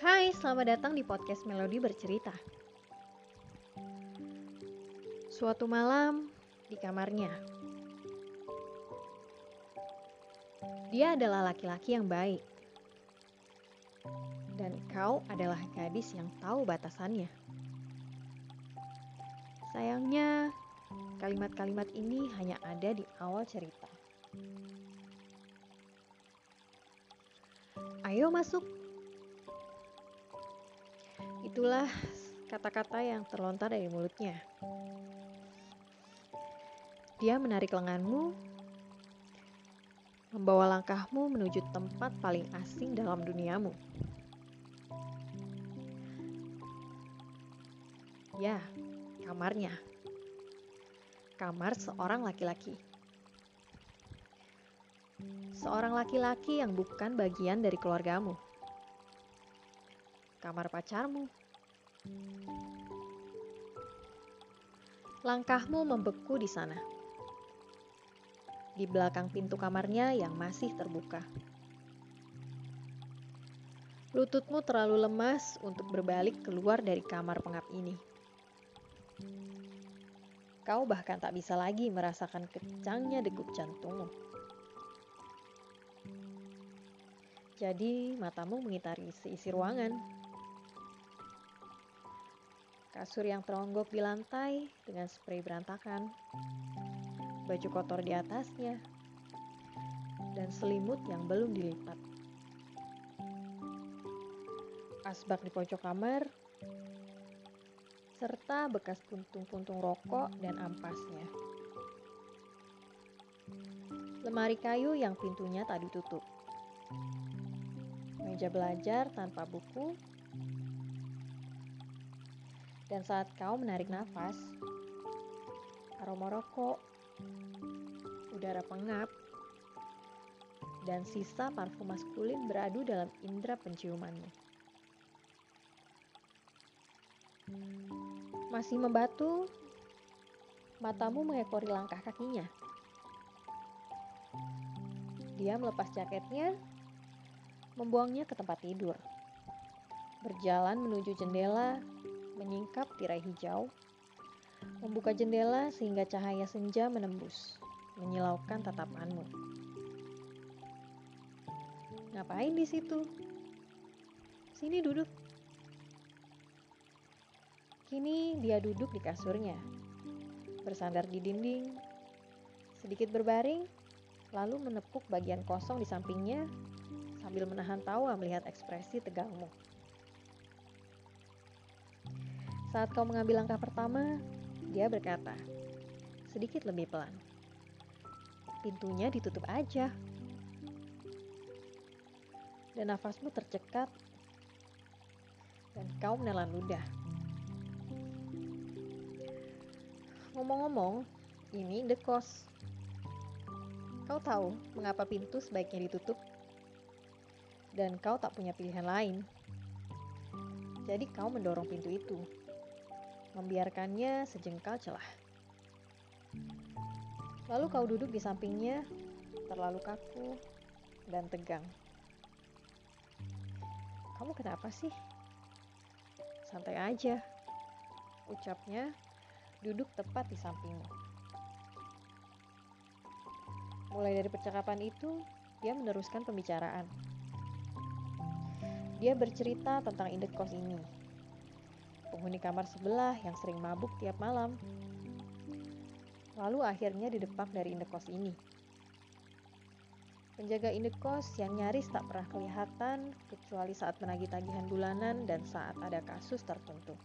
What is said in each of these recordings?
Hai, selamat datang di podcast Melodi Bercerita. Suatu malam di kamarnya, dia adalah laki-laki yang baik, dan kau adalah gadis yang tahu batasannya. Sayangnya, kalimat-kalimat ini hanya ada di awal cerita. Ayo masuk. Itulah kata-kata yang terlontar dari mulutnya. Dia menarik lenganmu, membawa langkahmu menuju tempat paling asing dalam duniamu. Ya, kamarnya. Kamar seorang laki-laki. Seorang laki-laki yang bukan bagian dari keluargamu. Kamar pacarmu. Langkahmu membeku di sana di belakang pintu kamarnya yang masih terbuka. Lututmu terlalu lemas untuk berbalik keluar dari kamar pengap ini. Kau bahkan tak bisa lagi merasakan kencangnya degup jantungmu. Jadi matamu mengitari seisi ruangan. Kasur yang teronggok di lantai dengan spray berantakan baju kotor di atasnya, dan selimut yang belum dilipat. Asbak di pojok kamar, serta bekas puntung-puntung rokok dan ampasnya. Lemari kayu yang pintunya tak ditutup. Meja belajar tanpa buku. Dan saat kau menarik nafas, aroma rokok udara pengap, dan sisa parfum maskulin beradu dalam indera penciumanmu. Masih membatu, matamu mengekori langkah kakinya. Dia melepas jaketnya, membuangnya ke tempat tidur. Berjalan menuju jendela, menyingkap tirai hijau, Membuka jendela sehingga cahaya senja menembus, menyilaukan tatapanmu. Ngapain di situ? Sini duduk. Kini dia duduk di kasurnya, bersandar di dinding, sedikit berbaring, lalu menepuk bagian kosong di sampingnya sambil menahan tawa melihat ekspresi tegangmu. Saat kau mengambil langkah pertama, dia berkata, sedikit lebih pelan. Pintunya ditutup aja. Dan nafasmu tercekat. Dan kau menelan ludah. Ngomong-ngomong, ini indekos. Kau tahu mengapa pintu sebaiknya ditutup? Dan kau tak punya pilihan lain. Jadi kau mendorong pintu itu membiarkannya sejengkal celah. Lalu kau duduk di sampingnya, terlalu kaku dan tegang. Kamu kenapa sih? Santai aja, ucapnya duduk tepat di sampingmu. Mulai dari percakapan itu, dia meneruskan pembicaraan. Dia bercerita tentang indekos ini, penghuni kamar sebelah yang sering mabuk tiap malam. Lalu akhirnya didepak dari indekos ini. Penjaga indekos yang nyaris tak pernah kelihatan kecuali saat menagih tagihan bulanan dan saat ada kasus tertentu.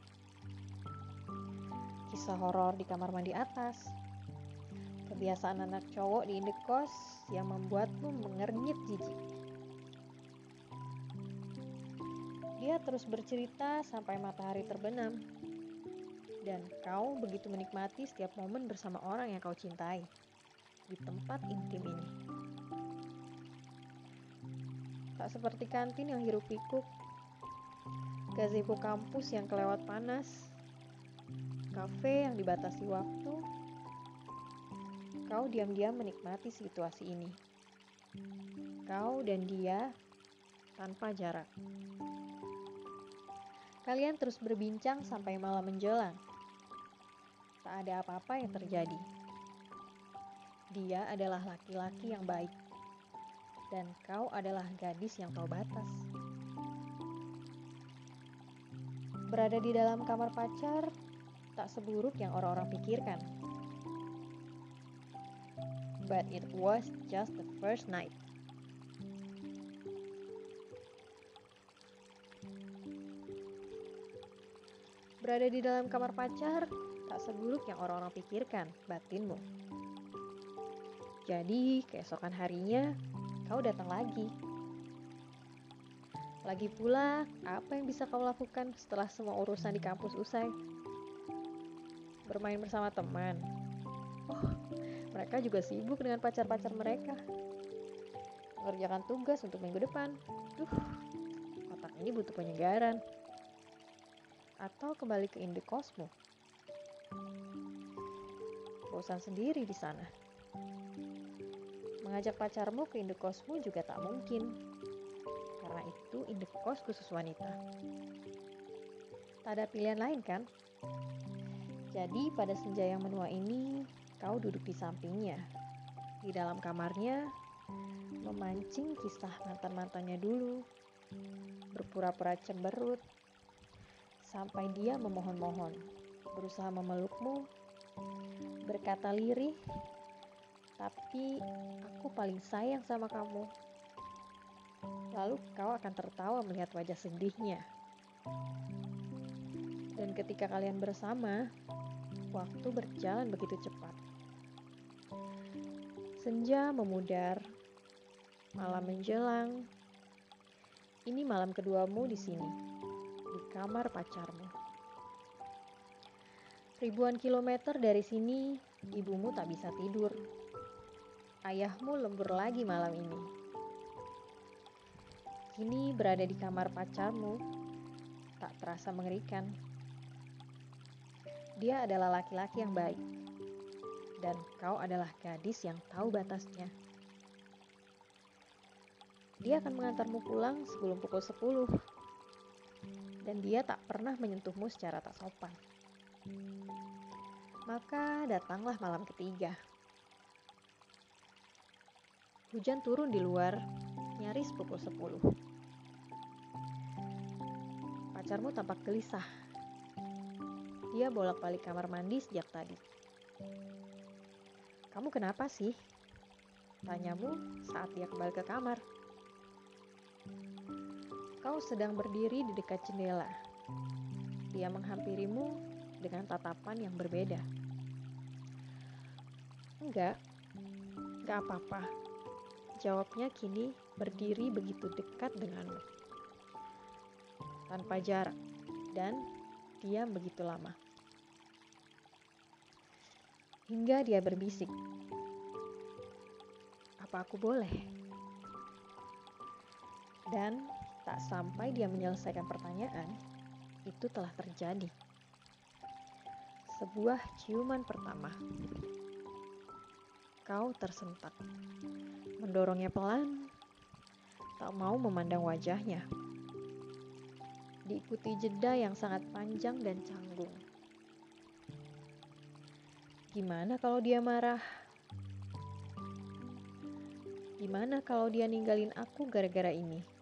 Kisah horor di kamar mandi atas. Kebiasaan anak cowok di indekos yang membuatmu mengernyit jijik. Dia terus bercerita sampai matahari terbenam. Dan kau begitu menikmati setiap momen bersama orang yang kau cintai di tempat intim ini. Tak seperti kantin yang hiruk pikuk, gazebo kampus yang kelewat panas, kafe yang dibatasi waktu, kau diam-diam menikmati situasi ini. Kau dan dia tanpa jarak. Kalian terus berbincang sampai malam menjelang. Tak ada apa-apa yang terjadi. Dia adalah laki-laki yang baik, dan kau adalah gadis yang tahu batas. Berada di dalam kamar pacar tak seburuk yang orang-orang pikirkan. But it was just the first night. Berada di dalam kamar pacar tak seburuk yang orang-orang pikirkan, batinmu. Jadi, keesokan harinya kau datang lagi. Lagi pula, apa yang bisa kau lakukan setelah semua urusan di kampus usai? Bermain bersama teman. Oh, mereka juga sibuk dengan pacar-pacar mereka. Mengerjakan tugas untuk minggu depan. Duh, otak ini butuh penyegaran atau kembali ke Indekosmo. Bosan sendiri di sana. Mengajak pacarmu ke Indekosmo juga tak mungkin, karena itu Indekos khusus wanita. Tak ada pilihan lain kan? Jadi pada senja yang menua ini, kau duduk di sampingnya, di dalam kamarnya, memancing kisah mantan-mantannya dulu, berpura-pura cemberut, sampai dia memohon-mohon, berusaha memelukmu, berkata lirih, tapi aku paling sayang sama kamu. Lalu kau akan tertawa melihat wajah sedihnya. Dan ketika kalian bersama, waktu berjalan begitu cepat. Senja memudar, malam menjelang. Ini malam keduamu di sini di kamar pacarmu. Ribuan kilometer dari sini, ibumu tak bisa tidur. Ayahmu lembur lagi malam ini. Kini berada di kamar pacarmu, tak terasa mengerikan. Dia adalah laki-laki yang baik, dan kau adalah gadis yang tahu batasnya. Dia akan mengantarmu pulang sebelum pukul 10 dan dia tak pernah menyentuhmu secara tak sopan. Maka datanglah malam ketiga. Hujan turun di luar, nyaris pukul 10. Pacarmu tampak gelisah. Dia bolak-balik kamar mandi sejak tadi. Kamu kenapa sih? Tanyamu saat dia kembali ke kamar. Kau sedang berdiri di dekat jendela. Dia menghampirimu dengan tatapan yang berbeda. Enggak, enggak apa-apa. Jawabnya kini berdiri begitu dekat denganmu. Tanpa jarak, dan diam begitu lama. Hingga dia berbisik. Apa aku boleh? Dan Tak sampai dia menyelesaikan pertanyaan, itu telah terjadi. Sebuah ciuman pertama. Kau tersentak. Mendorongnya pelan, tak mau memandang wajahnya. Diikuti jeda yang sangat panjang dan canggung. Gimana kalau dia marah? Gimana kalau dia ninggalin aku gara-gara ini?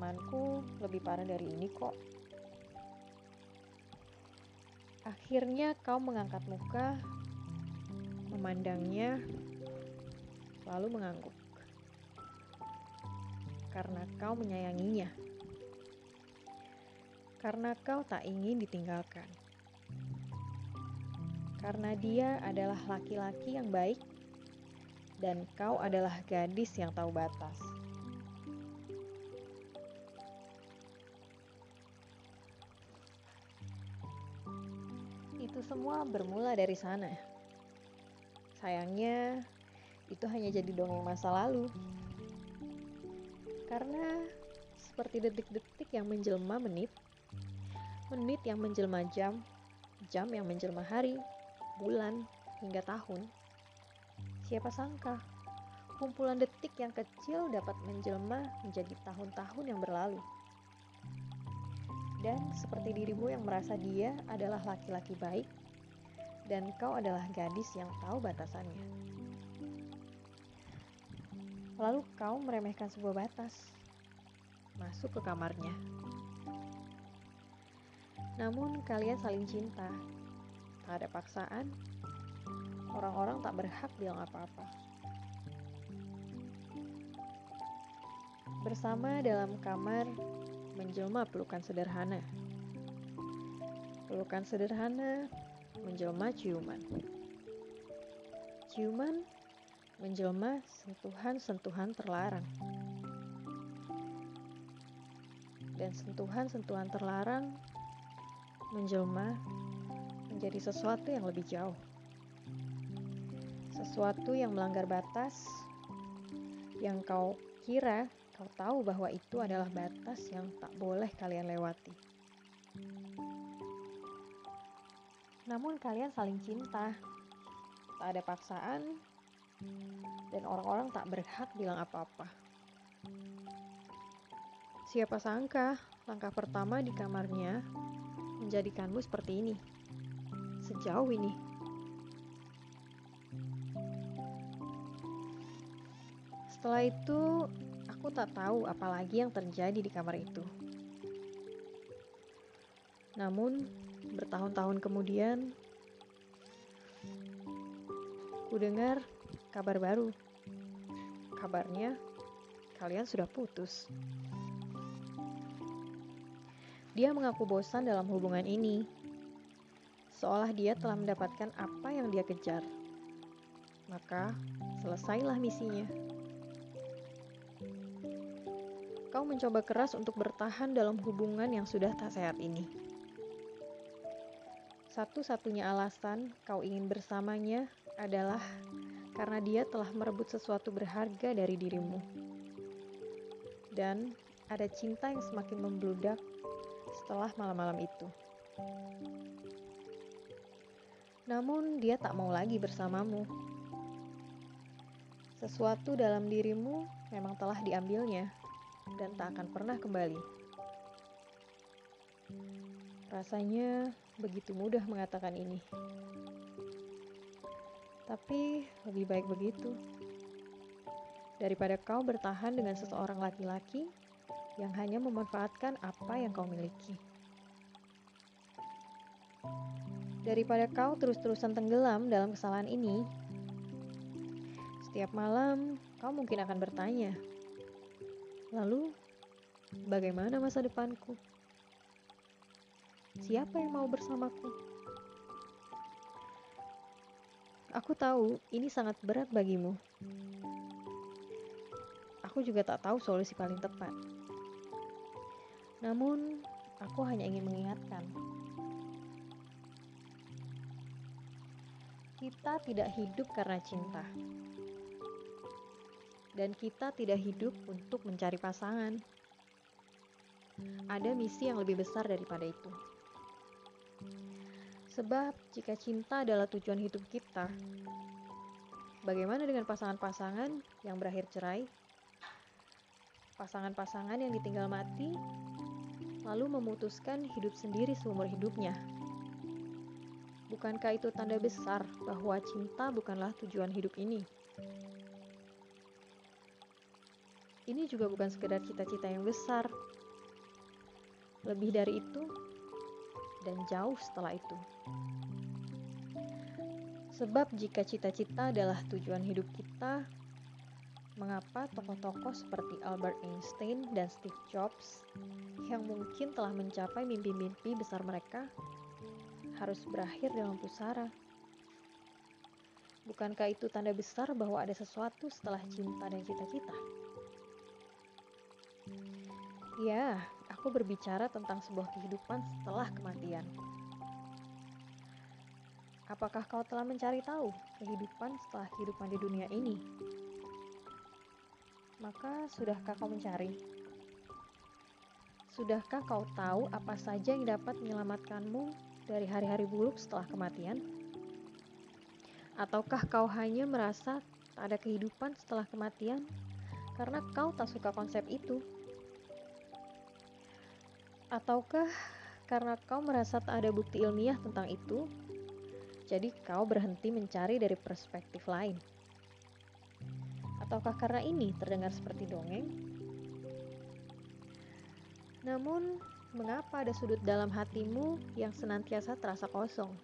Temanku lebih parah dari ini kok. Akhirnya kau mengangkat muka, memandangnya, lalu mengangguk. Karena kau menyayanginya. Karena kau tak ingin ditinggalkan. Karena dia adalah laki-laki yang baik dan kau adalah gadis yang tahu batas. Semua bermula dari sana. Sayangnya, itu hanya jadi dongeng masa lalu. Karena seperti detik-detik yang menjelma menit, menit yang menjelma jam, jam yang menjelma hari, bulan, hingga tahun. Siapa sangka, kumpulan detik yang kecil dapat menjelma menjadi tahun-tahun yang berlalu. Dan seperti dirimu yang merasa dia adalah laki-laki baik, dan kau adalah gadis yang tahu batasannya. Lalu kau meremehkan sebuah batas, masuk ke kamarnya. Namun kalian saling cinta, tak ada paksaan, orang-orang tak berhak bilang apa-apa. Bersama dalam kamar menjelma pelukan sederhana. Pelukan sederhana menjelma ciuman. Ciuman menjelma sentuhan-sentuhan terlarang. Dan sentuhan-sentuhan terlarang menjelma menjadi sesuatu yang lebih jauh. Sesuatu yang melanggar batas yang kau kira Kau tahu bahwa itu adalah batas yang tak boleh kalian lewati. Namun kalian saling cinta, tak ada paksaan, dan orang-orang tak berhak bilang apa-apa. Siapa sangka langkah pertama di kamarnya menjadikanmu seperti ini. Sejauh ini. Setelah itu, Aku tak tahu apalagi yang terjadi di kamar itu. Namun, bertahun-tahun kemudian, ku dengar kabar baru. Kabarnya, kalian sudah putus. Dia mengaku bosan dalam hubungan ini, seolah dia telah mendapatkan apa yang dia kejar. Maka, selesailah misinya. Kau mencoba keras untuk bertahan dalam hubungan yang sudah tak sehat ini. Satu-satunya alasan kau ingin bersamanya adalah karena dia telah merebut sesuatu berharga dari dirimu. Dan ada cinta yang semakin membludak setelah malam-malam itu. Namun dia tak mau lagi bersamamu. Sesuatu dalam dirimu memang telah diambilnya dan tak akan pernah kembali. Rasanya begitu mudah mengatakan ini, tapi lebih baik begitu daripada kau bertahan dengan seseorang laki-laki yang hanya memanfaatkan apa yang kau miliki. Daripada kau terus-terusan tenggelam dalam kesalahan ini, setiap malam kau mungkin akan bertanya, Lalu, bagaimana masa depanku? Siapa yang mau bersamaku? Aku tahu ini sangat berat bagimu. Aku juga tak tahu solusi paling tepat. Namun, aku hanya ingin mengingatkan. Kita tidak hidup karena cinta dan kita tidak hidup untuk mencari pasangan. Ada misi yang lebih besar daripada itu. Sebab, jika cinta adalah tujuan hidup kita, bagaimana dengan pasangan-pasangan yang berakhir cerai? Pasangan-pasangan yang ditinggal mati, lalu memutuskan hidup sendiri seumur hidupnya. Bukankah itu tanda besar bahwa cinta bukanlah tujuan hidup ini? ini juga bukan sekedar cita-cita yang besar. Lebih dari itu, dan jauh setelah itu. Sebab jika cita-cita adalah tujuan hidup kita, mengapa tokoh-tokoh seperti Albert Einstein dan Steve Jobs yang mungkin telah mencapai mimpi-mimpi besar mereka harus berakhir dalam pusara? Bukankah itu tanda besar bahwa ada sesuatu setelah cinta dan cita-cita? Ya, aku berbicara tentang sebuah kehidupan setelah kematian. Apakah kau telah mencari tahu kehidupan setelah kehidupan di dunia ini? Maka, sudahkah kau mencari? Sudahkah kau tahu apa saja yang dapat menyelamatkanmu dari hari-hari buruk setelah kematian? Ataukah kau hanya merasa tak ada kehidupan setelah kematian karena kau tak suka konsep itu? Ataukah karena kau merasa tak ada bukti ilmiah tentang itu, jadi kau berhenti mencari dari perspektif lain? Ataukah karena ini terdengar seperti dongeng? Namun, mengapa ada sudut dalam hatimu yang senantiasa terasa kosong?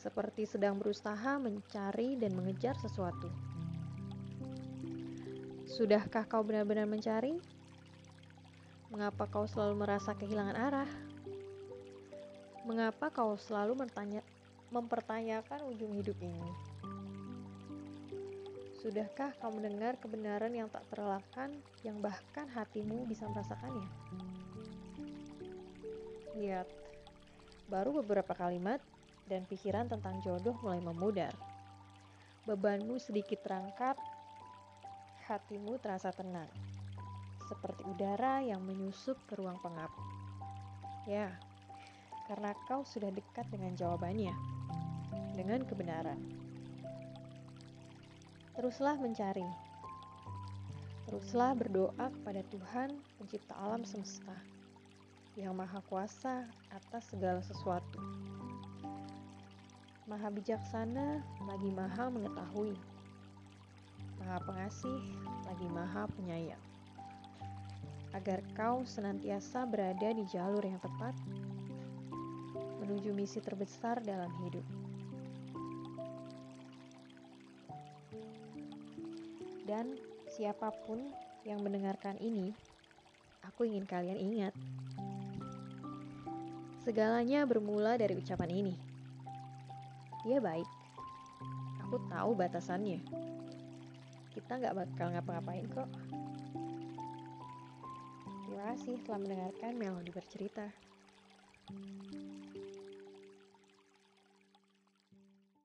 Seperti sedang berusaha mencari dan mengejar sesuatu. Sudahkah kau benar-benar mencari? Mengapa kau selalu merasa kehilangan arah? Mengapa kau selalu bertanya, mempertanyakan ujung hidup ini? Sudahkah kau mendengar kebenaran yang tak terelakkan, yang bahkan hatimu bisa merasakannya? Lihat, baru beberapa kalimat dan pikiran tentang jodoh mulai memudar. Bebanmu sedikit terangkat, hatimu terasa tenang seperti udara yang menyusup ke ruang pengap. Ya, karena kau sudah dekat dengan jawabannya, dengan kebenaran. Teruslah mencari. Teruslah berdoa kepada Tuhan, Pencipta alam semesta, yang Maha Kuasa atas segala sesuatu. Maha bijaksana lagi Maha mengetahui. Maha pengasih lagi Maha penyayang agar kau senantiasa berada di jalur yang tepat menuju misi terbesar dalam hidup. Dan siapa pun yang mendengarkan ini, aku ingin kalian ingat. Segalanya bermula dari ucapan ini. Dia baik. Aku tahu batasannya. Kita nggak bakal ngapa-ngapain kok kasih telah mendengarkan Melodi bercerita.